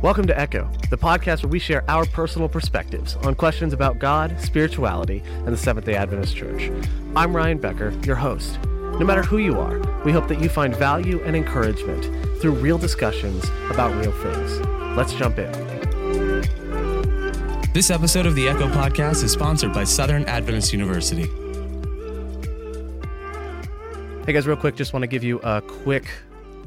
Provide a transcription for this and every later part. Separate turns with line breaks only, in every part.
Welcome to Echo, the podcast where we share our personal perspectives on questions about God, spirituality, and the Seventh day Adventist Church. I'm Ryan Becker, your host. No matter who you are, we hope that you find value and encouragement through real discussions about real things. Let's jump in.
This episode of the Echo Podcast is sponsored by Southern Adventist University.
Hey guys, real quick, just want to give you a quick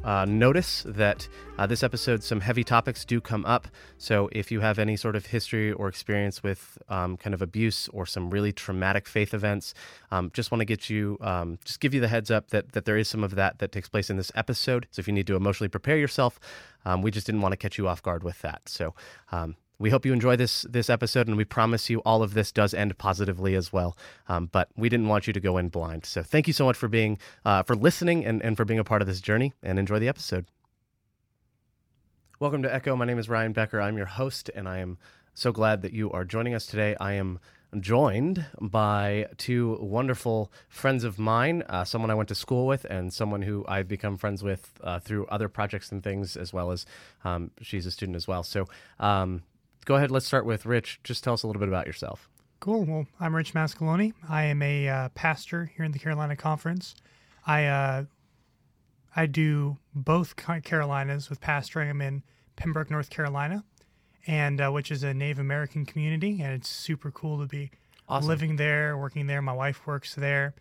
uh, notice that uh, this episode, some heavy topics do come up. So if you have any sort of history or experience with um, kind of abuse or some really traumatic faith events, um, just want to get you, um, just give you the heads up that, that there is some of that that takes place in this episode. So if you need to emotionally prepare yourself, um, we just didn't want to catch you off guard with that. So um, we hope you enjoy this this episode, and we promise you all of this does end positively as well. Um, but we didn't want you to go in blind. So thank you so much for being uh, for listening and, and for being a part of this journey. And enjoy the episode. Welcome to Echo. My name is Ryan Becker. I'm your host, and I am so glad that you are joining us today. I am joined by two wonderful friends of mine, uh, someone I went to school with, and someone who I've become friends with uh, through other projects and things, as well as um, she's a student as well. So, um, go ahead. Let's start with Rich. Just tell us a little bit about yourself.
Cool. Well, I'm Rich Mascaloni. I am a uh, pastor here in the Carolina Conference. I uh, I do both Carolinas with pastoring. I'm in Pembroke, North Carolina, and uh, which is a Native American community, and it's super cool to be
Awesome.
living there, working there. My wife works there,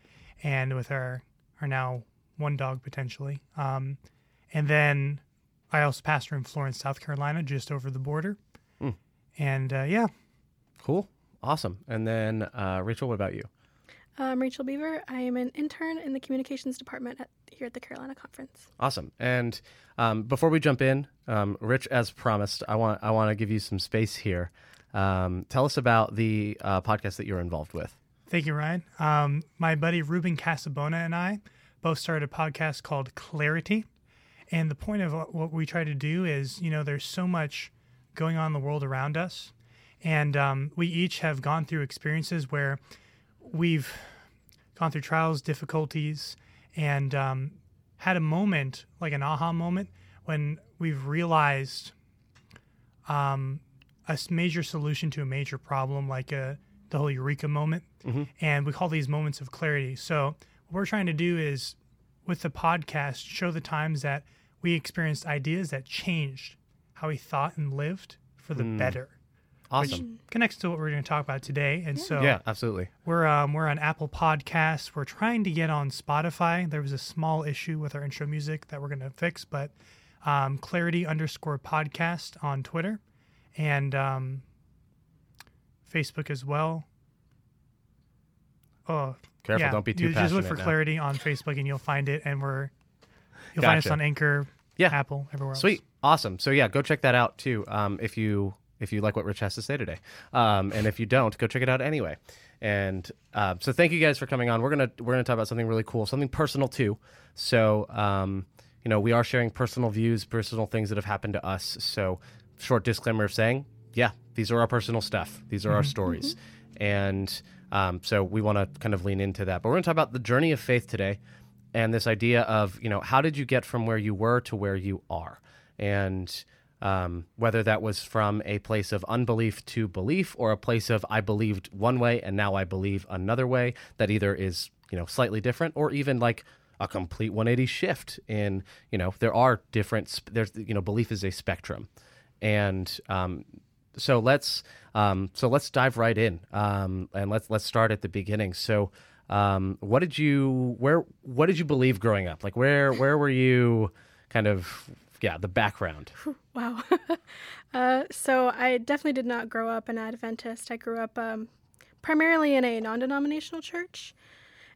and with our our now one dog potentially. Um, and then I also pastor in Florence, South Carolina, just over the border.
Hmm.
And uh, yeah,
Cool. Awesome. And then, uh, Rachel, what about you?
I'm Rachel Beaver. I am an intern in the communications department at, here at the Carolina Conference.
Awesome. And um, before we jump in, um, Rich, as promised, I want I want to give you some space here. Um, tell us about the uh, podcast that you're involved with.
Thank you, Ryan. Um, my buddy Ruben Casabona and I both started a podcast called Clarity. And the point of what- what we try to do is, you know, there's so much going on in the world around us. And um, we each have gone through experiences where we've gone through trials, difficulties, and um, had a moment, like an aha moment, when we've realized um, a major solution to a major problem, like a, the whole eureka moment. And we call these moments of clarity. So, what we're trying to do is, with the podcast, show the times that we experienced ideas that changed how we thought and lived for the better.
Awesome.
Connects to what we're going to talk about today. And so,
yeah, absolutely.
we're um, we're on Apple Podcasts. We're trying to get on Spotify. There was a small issue with our intro music that we're going to fix, but um, Clarity underscore podcast on Twitter and um, Facebook as well. Oh,
Careful,
yeah.
don't be too
You Just look
passionate
for
now.
Clarity on Facebook and you'll find it. And we're you'll find us on Anchor,
Yeah.
Apple, everywhere else.
Sweet, awesome. So yeah, go check that out too. Um, if you if you like what Rich has to say today, um, and if you don't, go check it out anyway. And uh, so thank you guys for coming on. We're gonna we're gonna talk about something really cool, something personal too. So um, you know, we are sharing personal views, personal things that have happened to us. So short disclaimer of saying, yeah, these are our personal stuff. These are our stories, and um, so we want to kind of lean into that. But we're gonna talk about the journey of faith today and this idea of you know how did you get from where you were to where you are? And um, whether that was from a place of unbelief to belief or a place of i believed one way and now i believe another way that either is you know slightly different or even like a complete 180 shift in you know there are different there's you know belief is a spectrum. And um, so let's um, so let's dive right in um, and let's let's start at the beginning. So um, what did you where what did you believe growing up like where where were you kind of yeah the background
Wow. uh, so I definitely did not grow up an Adventist. I grew up um, primarily in a non denominational church.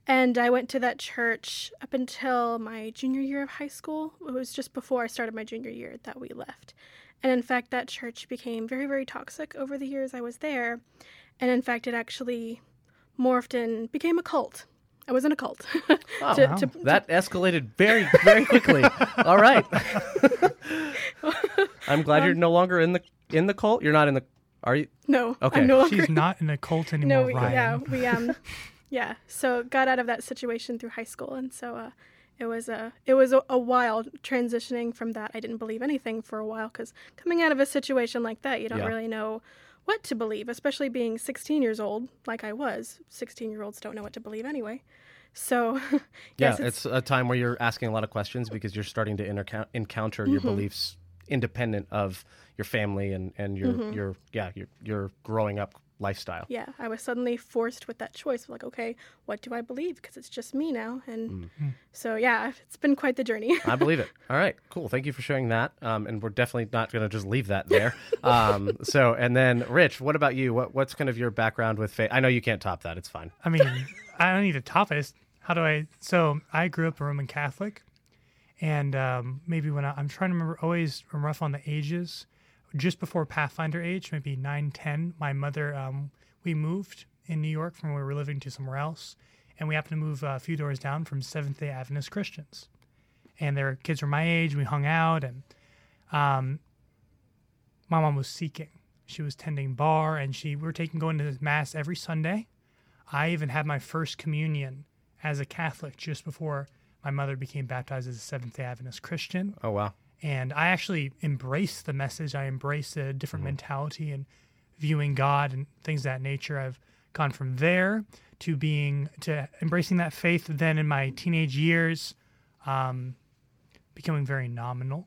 And I went to that church up until my junior year of high school. It was just before I started my junior year that we left. And in fact, that church became very, very toxic over the years I was there. And in fact, it actually morphed and became a cult. I was in a cult.
Oh,
To-
wow.
to-
that escalated very very quickly all right i'm glad you're no longer in the in the cult you're not in the are you
no,
Okay.
I'm no longer
She's not in a cult
no,
anymore,
we,
Ryan.
yeah, we um, yeah. So got out of that situation through high school, and so uh, it was a it was a, a while transitioning from that. I didn't believe anything for a while because coming out of a situation like that, you don't
Yeah.
really know what to believe, especially being 16 years old, like I was. 16 year olds don't know what to believe anyway. So,
Yeah,
yes,
it's, a time where you're asking a lot of questions because you're starting to intercou- encounter your
Mm-hmm.
beliefs independent of your family and, and your
Mm-hmm.
your yeah your your growing up lifestyle.
yeah, I was suddenly forced with that choice. Like, okay, what do I believe? Because it's just me now. And
Mm-hmm.
so, yeah, it's been quite the journey.
I believe it. All right, cool. Thank you for sharing that. Um, and we're definitely not going to just leave that there. Um, so, and then Rich, what about you? What what's kind of your background with faith? I know you can't top that. It's fine.
I mean, I don't need to top it. How do I? So I grew up a Roman Catholic, and um, maybe when I, I'm trying to remember, always I'm rough on the ages. Just before Pathfinder age, maybe nine, ten, my mother, um, we moved in New York from where we were living to somewhere else, and we happened to move uh, a few doors down from Seventh Day Adventist Christians, and their kids were my age. We hung out, and um, my mom was seeking. She was tending bar, and she we were taking going to mass every Sunday. I even had my first communion as a Catholic just before my mother became baptized as a Seventh day Adventist Christian.
Oh wow.
And I actually embrace the message. I embrace a different mentality and viewing God and things of that nature. I've gone from there to being, to embracing that faith. Then in my teenage years, um, becoming very nominal,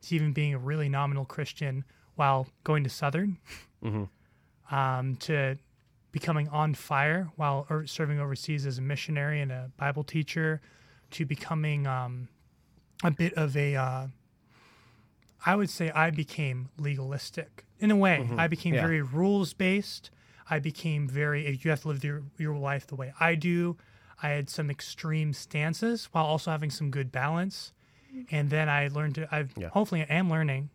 to even being a really nominal Christian while going to Southern, um, to becoming on fire while er- serving overseas as a missionary and a Bible teacher, to becoming um, a bit of a, uh, I would say I became legalistic in a way. I became
Yeah.
very rules based. I became very, you have to live your, your life the way I do. I had some extreme stances while also having some good balance. And then I learned to, I've
Yeah.
hopefully I am learning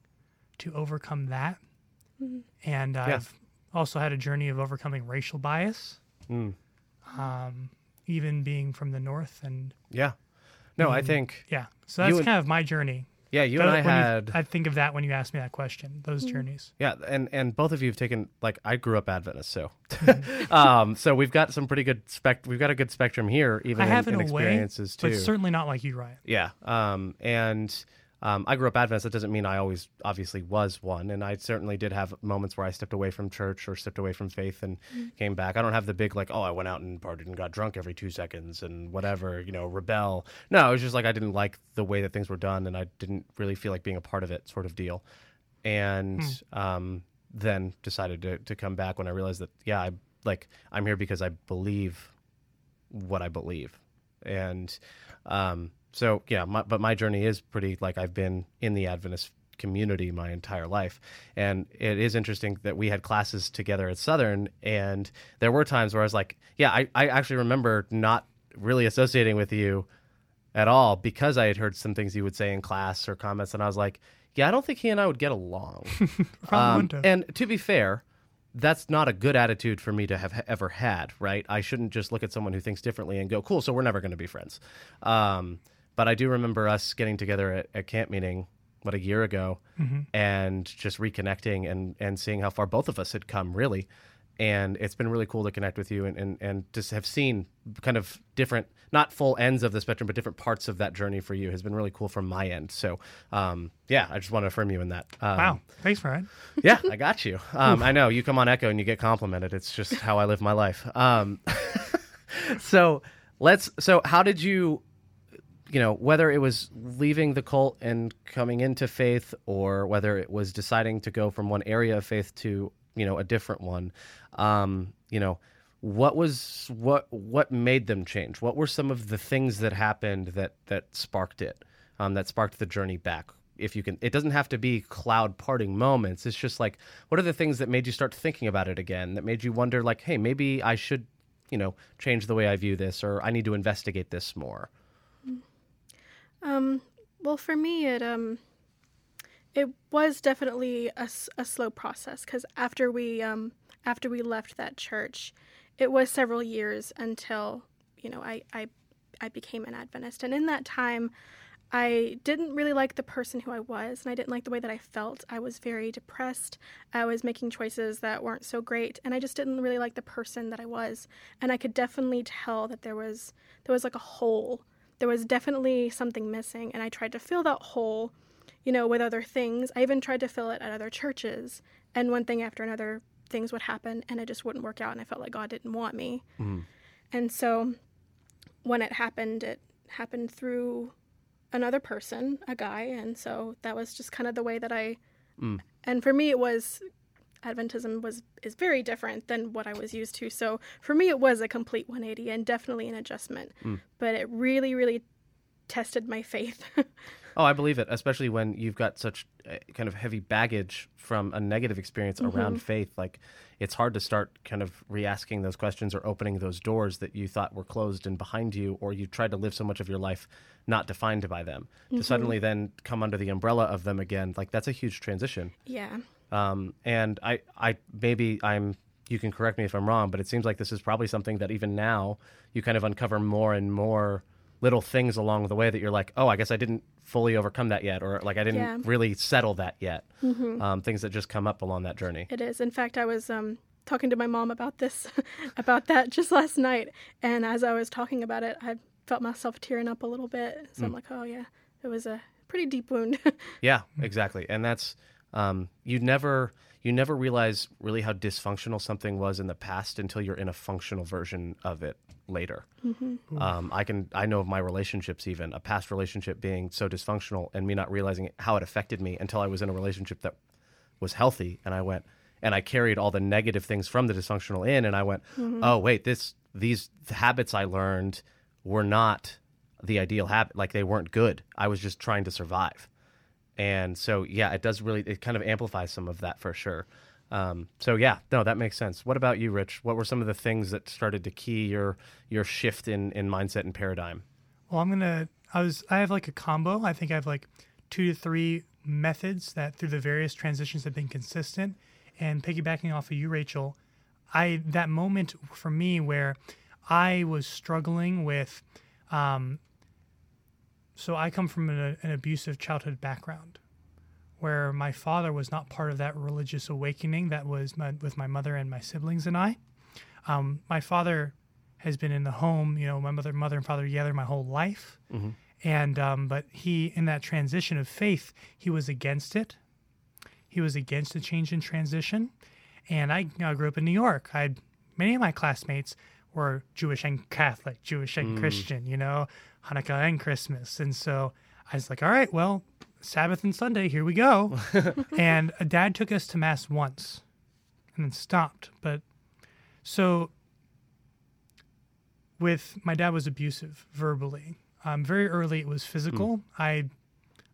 to overcome that. And I've also had a journey of overcoming racial bias,
Mm.
um, even being from the North. And
Yeah. No, I think
yeah, so that's kind of my journey.
Yeah. You and I
When you-
had
I think of that when you asked me that question, those journeys.
Yeah, and and both of you have taken like I grew up Adventist, so
Mm-hmm.
um, so we've got some pretty good spec. We've got a good spectrum here, even
I
in,
have in
in
a way,
experiences too.
but certainly not like you, Ryan.
Yeah, um, and um, I grew up Adventist. That doesn't mean I always obviously was one, and I certainly did have moments where I stepped away from church or stepped away from faith and came back. I don't have the big like, oh, I went out and partied and got drunk every two seconds and whatever, you know, rebel. No, it was just like I didn't like the way that things were done, and I didn't really feel like being a part of it, sort of deal. And um, then decided to to come back when I realized that yeah, I like I'm here because I believe what I believe, and um, so yeah, my, but my journey is pretty like I've been in the Adventist community my entire life, and it is interesting that we had classes together at Southern, and there were times where I was like, yeah, I, I actually remember not really associating with you at all because I had heard some things you would say in class or comments, and I was like, yeah, I don't think he and I would get along. Um, and to be fair, that's not a good attitude for me to have ever had, right? I shouldn't just look at someone who thinks differently and go, cool, so we're never going to be friends. Um, but I do remember us getting together at, at camp meeting, what, a year ago, and just reconnecting and, and seeing how far both of us had come, really. And it's been really cool to connect with you and, and, and just have seen kind of different, not full ends of the spectrum, but different parts of that journey for you has been really cool from my end. So, um, yeah, I just want to affirm you in that. Um,
wow, thanks, Ryan.
yeah, I got you. Um, I know you come on Echo and you get complimented. It's just how I live my life. Um, so let's. So how did you, you know, whether it was leaving the cult and coming into faith, or whether it was deciding to go from one area of faith to you know a different one, um, you know, what was what what made them change? What were some of the things that happened that that sparked it? Um, that sparked the journey back if you can it doesn't have to be cloud parting moments it's just like what are the things that made you start thinking about it again that made you wonder like hey maybe i should you know change the way i view this or i need to investigate this more
Um, well, for me, it um, it was definitely a slow process because after we um, after we left that church, it was several years until you know I I I became an Adventist, and in that time. I didn't really like the person who I was, and I didn't like the way that I felt. I was very depressed. I was making choices that weren't so great, and I just didn't really like the person that I was. And I could definitely tell that there was there was like a hole there was definitely something missing, and I tried to fill that hole, you know, with other things. I even tried to fill it at other churches, and one thing after another, things would happen, and it just wouldn't work out, and I felt like God didn't want me. Mm-hmm. And so, when it happened, it happened through another person, a guy, and so that was just kind of the way that I. Mm. And for me, it was Adventism was is very different than what I was used to. So for me, it was a complete 180 and definitely an adjustment. Hmm. But it really, really tested my faith.
Oh, I believe it, especially when you've got such kind of heavy baggage from a negative experience around mm-hmm. faith. Like, it's hard to start kind of re-asking those questions or opening those doors that you thought were closed and behind you, or you tried to live so much of your life not defined by them. To mm-hmm. suddenly then come under the umbrella of them again, like that's a huge transition.
yeah.
Um, and I, I maybe I'm. You can correct me if I'm wrong, but it seems like this is probably something that even now you kind of uncover more and more little things along the way that you're like, oh, I guess I didn't fully overcome that yet, or like I didn't
Yeah.
really settle that yet. Um, things that just come up along that journey.
It is. In fact, I was um, talking to my mom about this, about that just last night. And as I was talking about it, I felt myself tearing up a little bit. So I'm like, oh, yeah, it was a pretty deep wound.
Yeah, exactly. And that's um, you never you never realize really how dysfunctional something was in the past until you're in a functional version of it later. Um, I can I know of my relationships even a past relationship being so dysfunctional and me not realizing how it affected me until I was in a relationship that was healthy and I went and I carried all the negative things from the dysfunctional in and I went oh wait this these habits I learned were not the ideal habit like they weren't good. I was just trying to survive and so yeah it does really it kind of amplifies some of that for sure um, so yeah no that makes sense what about you rich what were some of the things that started to key your your shift in in mindset and paradigm
Well, I'm gonna. I was. I have like a combo. I think I have like two to three methods that through the various transitions have been consistent. And piggybacking off of you, Rachel, I that moment for me where I was struggling with. Um, so I come from an, an abusive childhood background, where my father was not part of that religious awakening that was my, with my mother and my siblings and I. Um, my father has been in the home, you know, my mother, mother and father together my whole life. And um, but he, in that transition of faith, he was against it. He was against the change in transition. And I, I grew up in New York. I had many of my classmates were Jewish and Catholic, Jewish and Christian, you know, Hanukkah and Christmas. And so I was like, all right, well, Sabbath and Sunday, here we go. and a dad took us to mass once and then stopped. But so with my dad was abusive verbally. Um, very early it was physical. I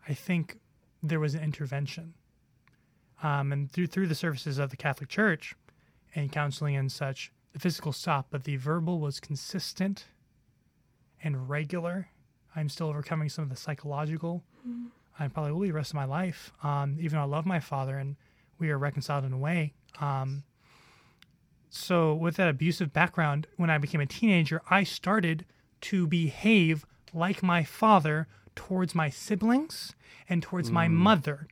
I think there was an intervention. Um, and through through the services of the Catholic Church and counseling and such, the physical stopped, but the verbal was consistent and regular. I'm still overcoming some of the psychological. I probably will be the rest of my life. Um, even though I love my father and we are reconciled in a way. Um, so with that abusive background, when I became a teenager, I started to behave like my father towards my siblings and towards my mother,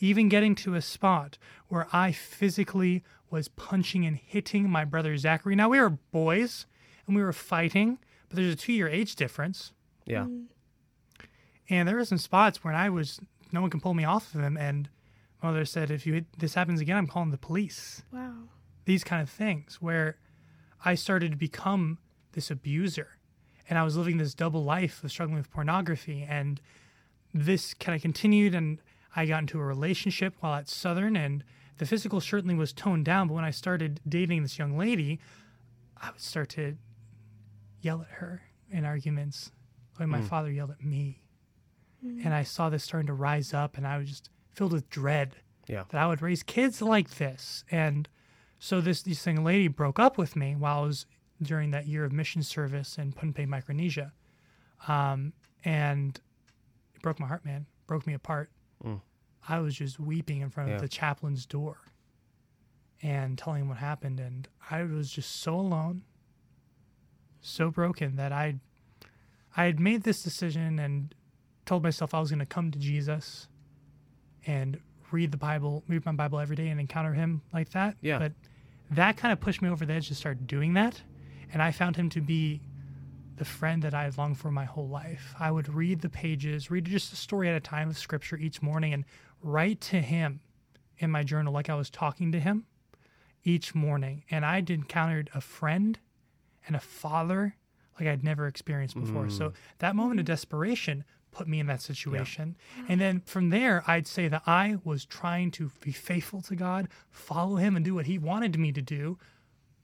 even getting to a spot where I physically was punching and hitting my brother Zachary. Now we were boys and we were fighting, but there's a two year age difference.
yeah mm.
And there were some spots where I was, no one can pull me off of him. And my mother said, if you this happens again, I'm calling the police.
wow.
These kind of things where I started to become this abuser. And I was living this double life of struggling with pornography. And this kind of continued. And I got into a relationship while at Southern. And the physical certainly was toned down. But when I started dating this young lady, I would start to yell at her in arguments the way my mm. father yelled at me. Mm-hmm. And I saw this starting to rise up, and I was just filled with dread
yeah
that I would raise kids like this. And so this this young lady broke up with me while I was during that year of mission service in Pohnpei, Micronesia. Um, and it broke my heart, man. Broke me apart. Mm. I was just weeping in front
Yeah.
of the chaplain's door and telling him what happened. And I was just so alone, so broken that I I had made this decision and told myself I was going to come to Jesus and read the Bible, read my Bible every day and encounter him like that.
Yeah.
But that kind of pushed me over the edge to start doing that. And I found him to be the friend that I had longed for my whole life. I would read the pages, read just a story at a time of scripture each morning, and write to him in my journal like I was talking to him each morning. And I'd encountered a friend and a father like I'd never experienced before. So mm. that moment of desperation put me in that situation. And then from there, I'd say that I was trying to be faithful to God, follow Him, and do what He wanted me to do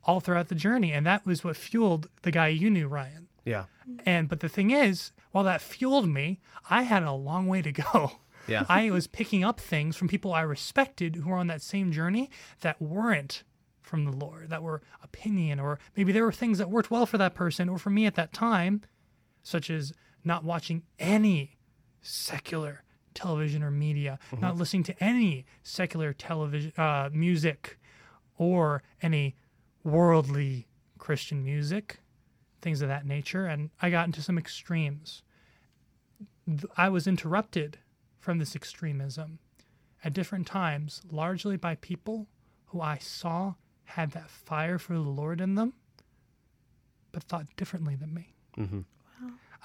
all throughout the journey. And that was what fueled the guy you knew, Ryan.
Yeah. Mm.
And but the thing is, while that fueled me, I had a long way to go.
Yeah.
I was picking up things from people I respected who were on that same journey that weren't from the Lord, that were opinion, or maybe there were things that worked well for that person or for me at that time, such as not watching any secular television or media, not listening to any secular television uh, music or any worldly Christian music, things of that nature. And I got into some extremes. I was interrupted from this extremism at different times, largely by people who I saw had that fire for the Lord in them, but thought differently than me.
Mm-hmm.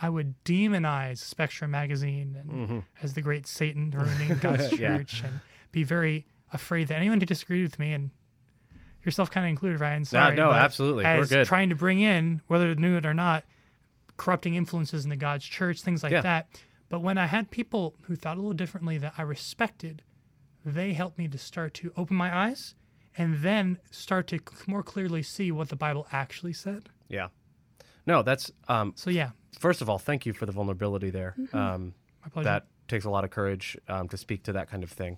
I would demonize Spectrum magazine and as the great Satan ruining God's
Yeah.
church and be very afraid that anyone who disagreed with me and yourself kind of included, Ryan. Sorry,
no,
but
absolutely. We're good.
trying to bring in, whether they knew it or not, corrupting influences in the God's church, things like
Yeah.
that. But when I had people who thought a little differently that I respected, they helped me to start to open my eyes and then start to more clearly see what the Bible actually said.
Yeah. No, that's um,
So yeah,
first of all, thank you for the vulnerability there. Um,
my pleasure.
that takes a lot of courage um, to speak to that kind of thing.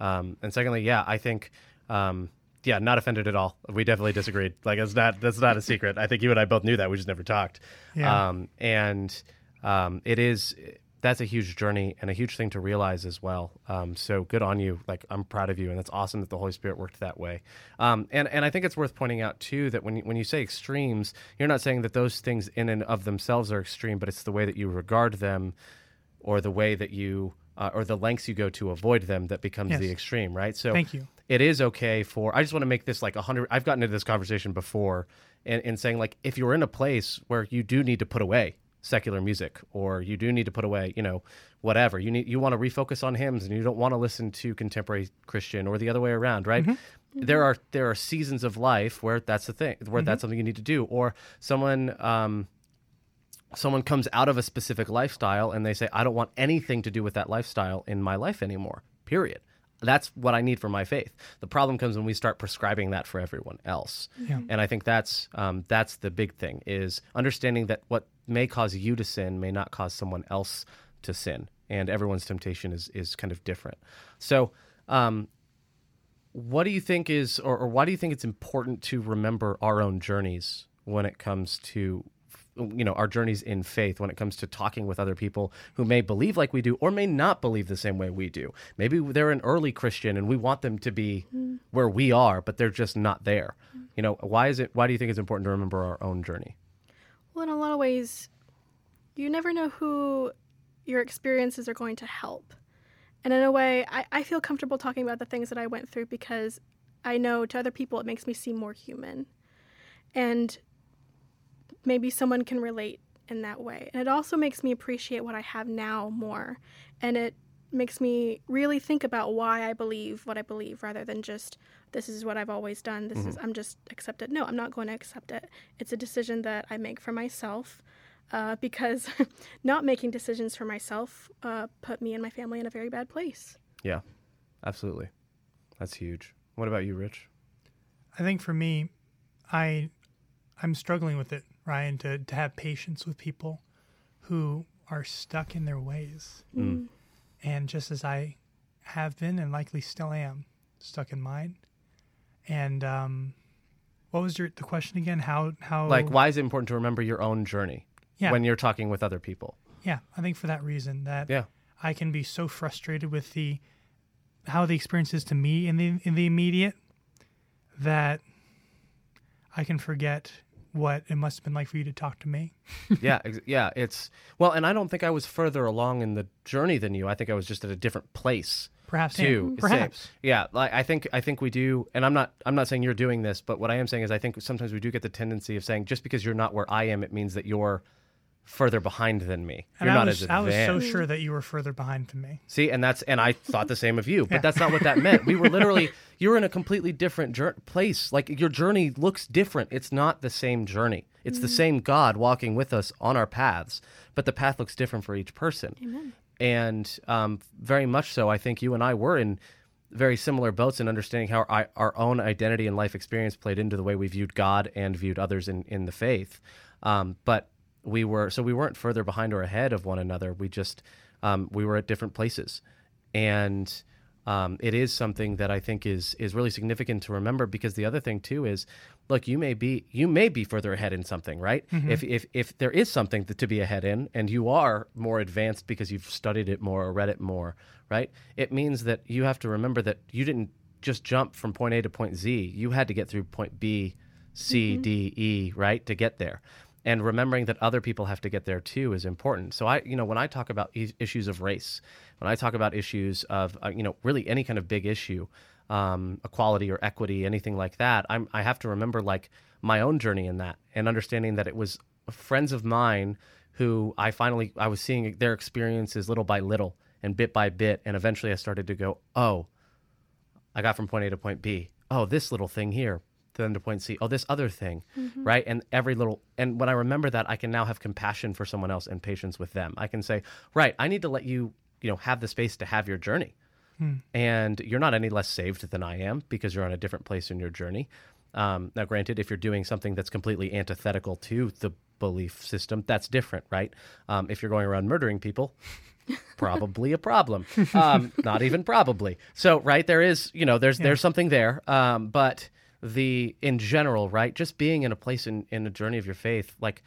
Um, and secondly, yeah, I think, um, yeah, not offended at all. We definitely disagreed. Like it's not that's not a secret. I think you and I both knew that. We just never talked.
Yeah.
Um, and um, it is that's a huge journey and a huge thing to realize as well. Um, so good on you. Like I'm proud of you, and it's awesome that the Holy Spirit worked that way. Um, and and I think it's worth pointing out too that when you, when you say extremes, you're not saying that those things in and of themselves are extreme, but it's the way that you regard them, or the way that you uh, or the lengths you go to avoid them that becomes
Yes.
the extreme, right? So
Thank you.
it is okay for i just want to make this like a hundred i've gotten into this conversation before and, and saying like if you're in a place where you do need to put away secular music or you do need to put away you know whatever. You need you want to refocus on hymns and you don't want to listen to contemporary christian or the other way around right? There are there are seasons of life where that's the thing where that's something you need to do or someone um someone comes out of a specific lifestyle and they say, I don't want anything to do with that lifestyle in my life anymore, period. That's what I need for my faith. The problem comes when we start prescribing that for everyone else.
Yeah.
And I think that's um, that's the big thing is understanding that what may cause you to sin may not cause someone else to sin, and everyone's temptation is is kind of different. So, um, what do you think is, or, or why do you think it's important to remember our own journeys when it comes to, you know, our journeys in faith, when it comes to talking with other people who may believe like we do or may not believe the same way we do? Maybe they're an early Christian and we want them to be mm. where we are, but they're just not there. Mm. You know, why is it, why do you think it's important to remember our own journey?
Well, in a lot of ways, you never know who your experiences are going to help. And in a way, I, I feel comfortable talking about the things that I went through because I know to other people it makes me seem more human. And maybe someone can relate in that way. And it also makes me appreciate what I have now more. And it makes me really think about why I believe what I believe rather than just this is what I've always done. This is I'm just accept it. No, I'm not going to accept it. It's a decision that I make for myself. Uh, because not making decisions for myself uh, put me and my family in a very bad place.
Yeah, absolutely. That's huge. What about you, Rich?
I think for me, I I'm struggling with it, Ryan, to, to have patience with people who are stuck in their ways. And just as I have been and likely still am stuck in mine. And um, what was your the question again? How how
Like, why is it important to remember your own journey
Yeah.
when you're talking with other people?
Yeah, I think for that reason that
Yeah.
I can be so frustrated with the how the experience is to me in the in the immediate that I can forget what it must have been like for you to talk to me.
yeah, ex- yeah. It's well, and I don't think I was further along in the journey than you. I think I was just at a different place
Perhaps
too. Same.
Perhaps.
Yeah, like I think I think we do, and I'm not I'm not saying you're doing this, but what I am saying is I think sometimes we do get the tendency of saying just because you're not where I am, it means that you're further behind than me.
And
You're
I
not
was,
as
I was so sure that you were further behind than me.
See, and that's and I thought the same of you, but that's not what that meant. We were literally you were in a completely different jour- place. Like your journey looks different. It's not the same journey. It's the same God walking with us on our paths, but the path looks different for each person.
Amen.
And um, very much so, I think you and I were in very similar boats in understanding how our, our own identity and life experience played into the way we viewed God and viewed others in, in the faith. Um, but we were so we weren't further behind or ahead of one another. We just um, we were at different places, and um, it is something that I think is is really significant to remember because the other thing too is, look, you may be you may be further ahead in something, right? If if if there is something to, to be ahead in, and you are more advanced because you've studied it more or read it more, right? It means that you have to remember that you didn't just jump from point A to point Z. You had to get through point B, C, D, E, right, to get there and remembering that other people have to get there too is important. So I, you know, when I talk about issues of race, when I talk about issues of, uh, you know, really any kind of big issue, um, equality or equity, anything like that, I'm, I have to remember like my own journey in that and understanding that it was friends of mine who I finally I was seeing their experiences little by little and bit by bit, and eventually I started to go, oh, I got from point A to point B. Oh, this little thing here, then to point C. Oh, this other thing, right? And every little, and when I remember that, I can now have compassion for someone else and patience with them. I can say, right, I need to let you, you know, have the space to have your journey. And you're not any less saved than I am because you're on a different place in your journey. Um, now, granted, if you're doing something that's completely antithetical to the belief system, that's different, right? Um, if you're going around murdering people, probably a problem. Um, not even probably. So, right there is, you know, there's there's something there. Um, but the in general, right, just being in a place in in a journey of your faith, like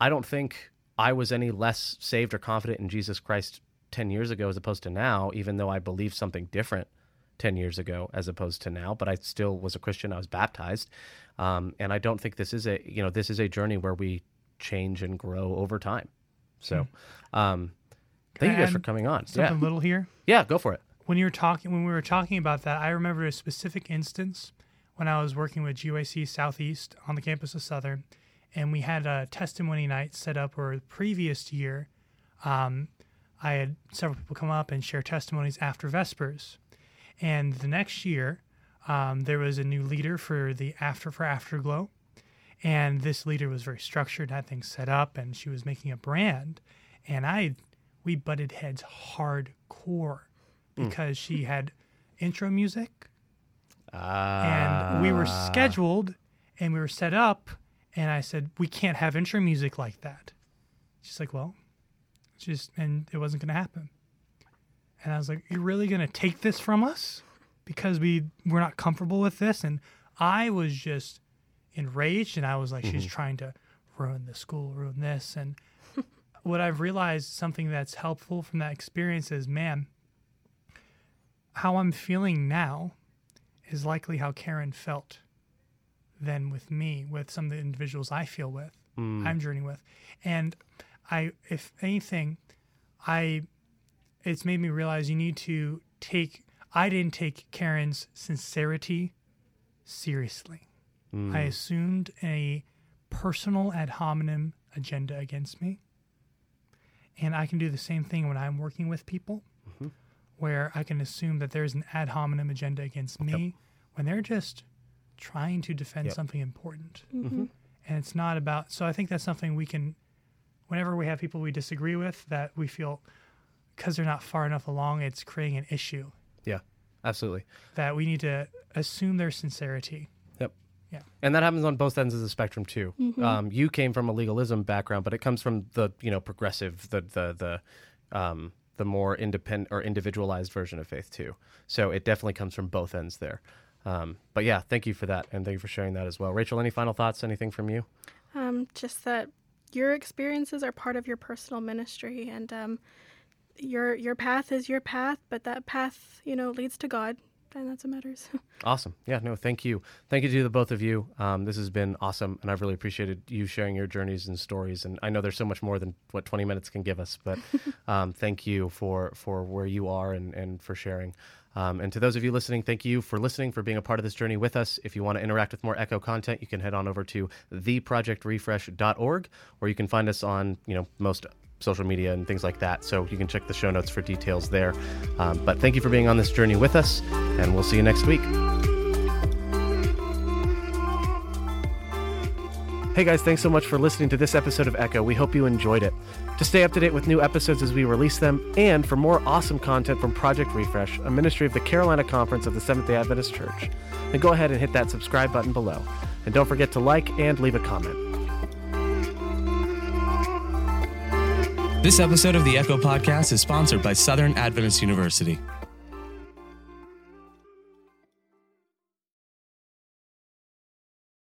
I don't think I was any less saved or confident in Jesus Christ ten years ago as opposed to now, even though I believed something different. 10 years ago as opposed to now but i still was a christian i was baptized. Um, and i don't think this is a you know this is a journey where we change and grow over time. So um, thank you guys for coming on.
Something
yeah.
little here.
yeah go for it.
When you were talking when we were talking about that, I remember a specific instance when I was working with GYC Southeast on the campus of Southern, and we had a testimony night set up where the previous year, um, I had several people come up and share testimonies after Vespers, and the next year, um, there was a new leader for the After for Afterglow, and this leader was very structured, had things set up, and she was making a brand, and I, we butted heads hardcore because she had intro music and we were ah. scheduled and we were set up and I said we can't have intro music like that. She's like, "Well, it's just and it wasn't going to happen." And I was like, "You're really going to take this from us because we we're not comfortable with this?" And I was just enraged and I was like, "She's mm-hmm. trying to ruin the school, ruin this." And what I've realized something that's helpful from that experience is, man, how I'm feeling now is likely how Karen felt than with me, with some of the individuals I feel with, hmm. I'm journeying with. And I, if anything, I, it's made me realize you need to take, I didn't take Karen's sincerity seriously. Hmm. I assumed a personal ad hominem agenda against me. And I can do the same thing when I'm working with people where I can assume that there's an ad hominem agenda against me when they're just trying to defend
Yep.
something important. And it's not about, so I think that's something we can, whenever we have people we disagree with, that we feel because they're not far enough along, it's creating an issue
yeah absolutely
that we need to assume their sincerity.
Yep.
Yeah.
And that happens on both ends of the spectrum too. Um, you came from a legalism background, but it comes from the you know progressive, the the the um, the more independent or individualized version of faith too. So it definitely comes from both ends there. Um, but yeah, thank you for that, and thank you for sharing that as well. Rachel, any final thoughts? Anything from you?
Um, just that your experiences are part of your personal ministry, and um, your your path is your path, but that path, you know, leads to God. And that's what matters.
Awesome. Yeah, no, thank you. Thank you to the both of you. Um, this has been awesome, and I've really appreciated you sharing your journeys and stories. And I know there's so much more than what 20 minutes can give us, but um, thank you for, for where you are and, and for sharing. Um, and to those of you listening, thank you for listening, for being a part of this journey with us. If you want to interact with more Echo content, you can head on over to theprojectrefresh.org, or you can find us on, you know, most social media and things like that. So you can check the show notes for details there. Um, but thank you for being on this journey with us, and we'll see you next week. Hey guys, thanks so much for listening to this episode of Echo. We hope you enjoyed it. To stay up to date with new episodes as we release them, and for more awesome content from Project Refresh, a ministry of the Carolina Conference of the Seventh day Adventist Church, then go ahead and hit that subscribe button below. And don't forget to like and leave a comment.
This episode of the Echo Podcast is sponsored by Southern Adventist University.